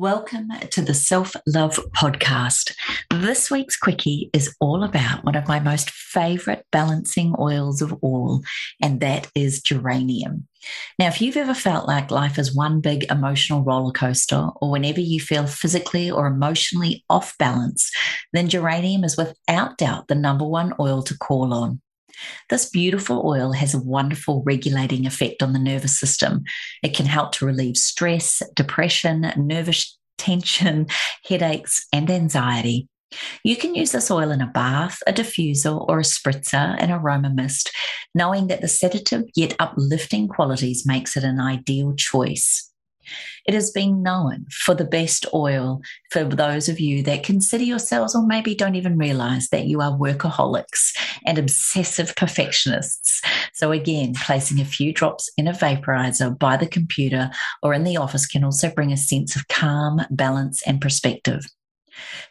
Welcome to the Self Love Podcast. This week's quickie is all about one of my most favorite balancing oils of all, and that is geranium. Now, if you've ever felt like life is one big emotional roller coaster, or whenever you feel physically or emotionally off balance, then geranium is without doubt the number one oil to call on. This beautiful oil has a wonderful regulating effect on the nervous system. It can help to relieve stress, depression, nervous tension, headaches, and anxiety. You can use this oil in a bath, a diffuser, or a spritzer, an aroma mist, knowing that the sedative yet uplifting qualities makes it an ideal choice. It has been known for the best oil for those of you that consider yourselves or maybe don't even realize that you are workaholics and obsessive perfectionists. So, again, placing a few drops in a vaporizer by the computer or in the office can also bring a sense of calm, balance, and perspective.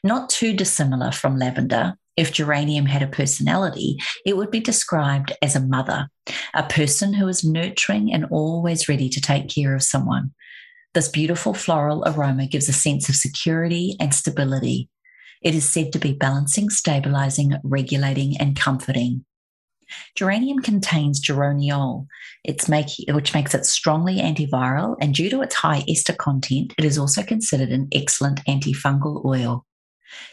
Not too dissimilar from lavender, if geranium had a personality, it would be described as a mother, a person who is nurturing and always ready to take care of someone. This beautiful floral aroma gives a sense of security and stability. It is said to be balancing, stabilizing, regulating, and comforting. Geranium contains geraniol, make, which makes it strongly antiviral, and due to its high ester content, it is also considered an excellent antifungal oil.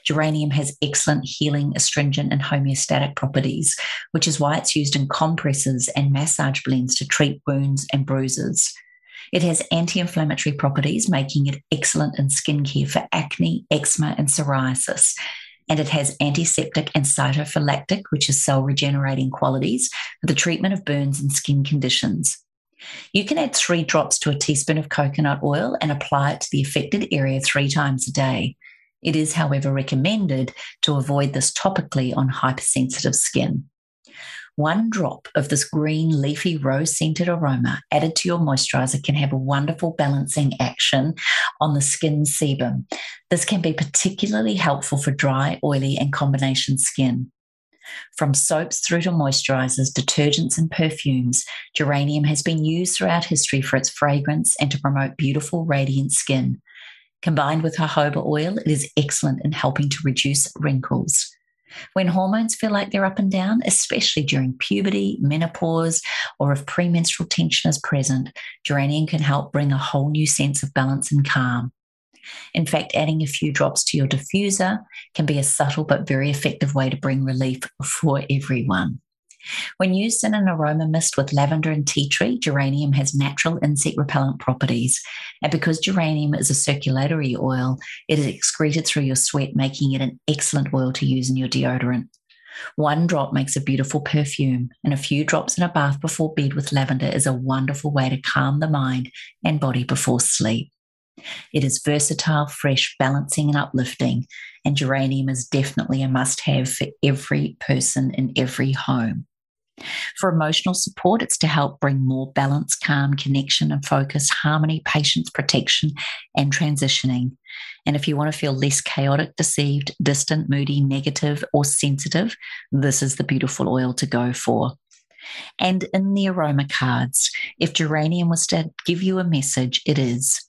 Geranium has excellent healing, astringent, and homeostatic properties, which is why it's used in compresses and massage blends to treat wounds and bruises. It has anti inflammatory properties, making it excellent in skincare for acne, eczema, and psoriasis. And it has antiseptic and cytophylactic, which is cell regenerating qualities for the treatment of burns and skin conditions. You can add three drops to a teaspoon of coconut oil and apply it to the affected area three times a day. It is, however, recommended to avoid this topically on hypersensitive skin. One drop of this green leafy rose scented aroma added to your moisturizer can have a wonderful balancing action on the skin sebum. This can be particularly helpful for dry, oily, and combination skin. From soaps through to moisturizers, detergents, and perfumes, geranium has been used throughout history for its fragrance and to promote beautiful, radiant skin. Combined with jojoba oil, it is excellent in helping to reduce wrinkles. When hormones feel like they're up and down, especially during puberty, menopause, or if premenstrual tension is present, geranium can help bring a whole new sense of balance and calm. In fact, adding a few drops to your diffuser can be a subtle but very effective way to bring relief for everyone. When used in an aroma mist with lavender and tea tree, geranium has natural insect repellent properties. And because geranium is a circulatory oil, it is excreted through your sweat, making it an excellent oil to use in your deodorant. One drop makes a beautiful perfume, and a few drops in a bath before bed with lavender is a wonderful way to calm the mind and body before sleep. It is versatile, fresh, balancing, and uplifting, and geranium is definitely a must have for every person in every home. For emotional support, it's to help bring more balance, calm, connection, and focus, harmony, patience, protection, and transitioning. And if you want to feel less chaotic, deceived, distant, moody, negative, or sensitive, this is the beautiful oil to go for. And in the aroma cards, if geranium was to give you a message, it is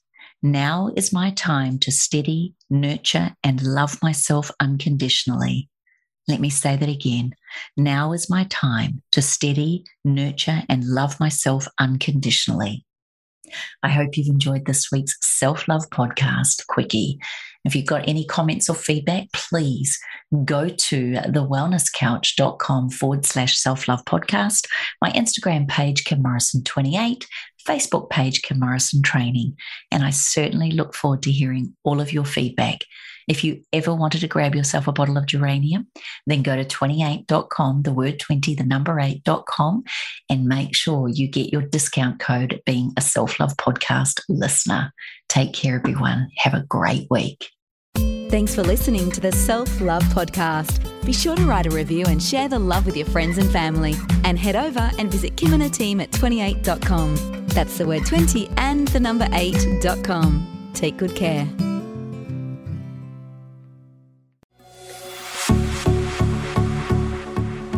now is my time to steady, nurture, and love myself unconditionally. Let me say that again. Now is my time to steady, nurture, and love myself unconditionally. I hope you've enjoyed this week's self love podcast, Quickie. If you've got any comments or feedback, please go to thewellnesscouch.com forward slash self love podcast, my Instagram page, Kim Morrison28, Facebook page, Kim Morrison Training. And I certainly look forward to hearing all of your feedback. If you ever wanted to grab yourself a bottle of geranium, then go to twenty8.com, the word 20, the number 8.com, and make sure you get your discount code being a self love podcast listener. Take care, everyone. Have a great week. Thanks for listening to the Self Love Podcast. Be sure to write a review and share the love with your friends and family. And head over and visit Kim and her team at twenty8.com. That's the word 20 and the number 8.com. Take good care.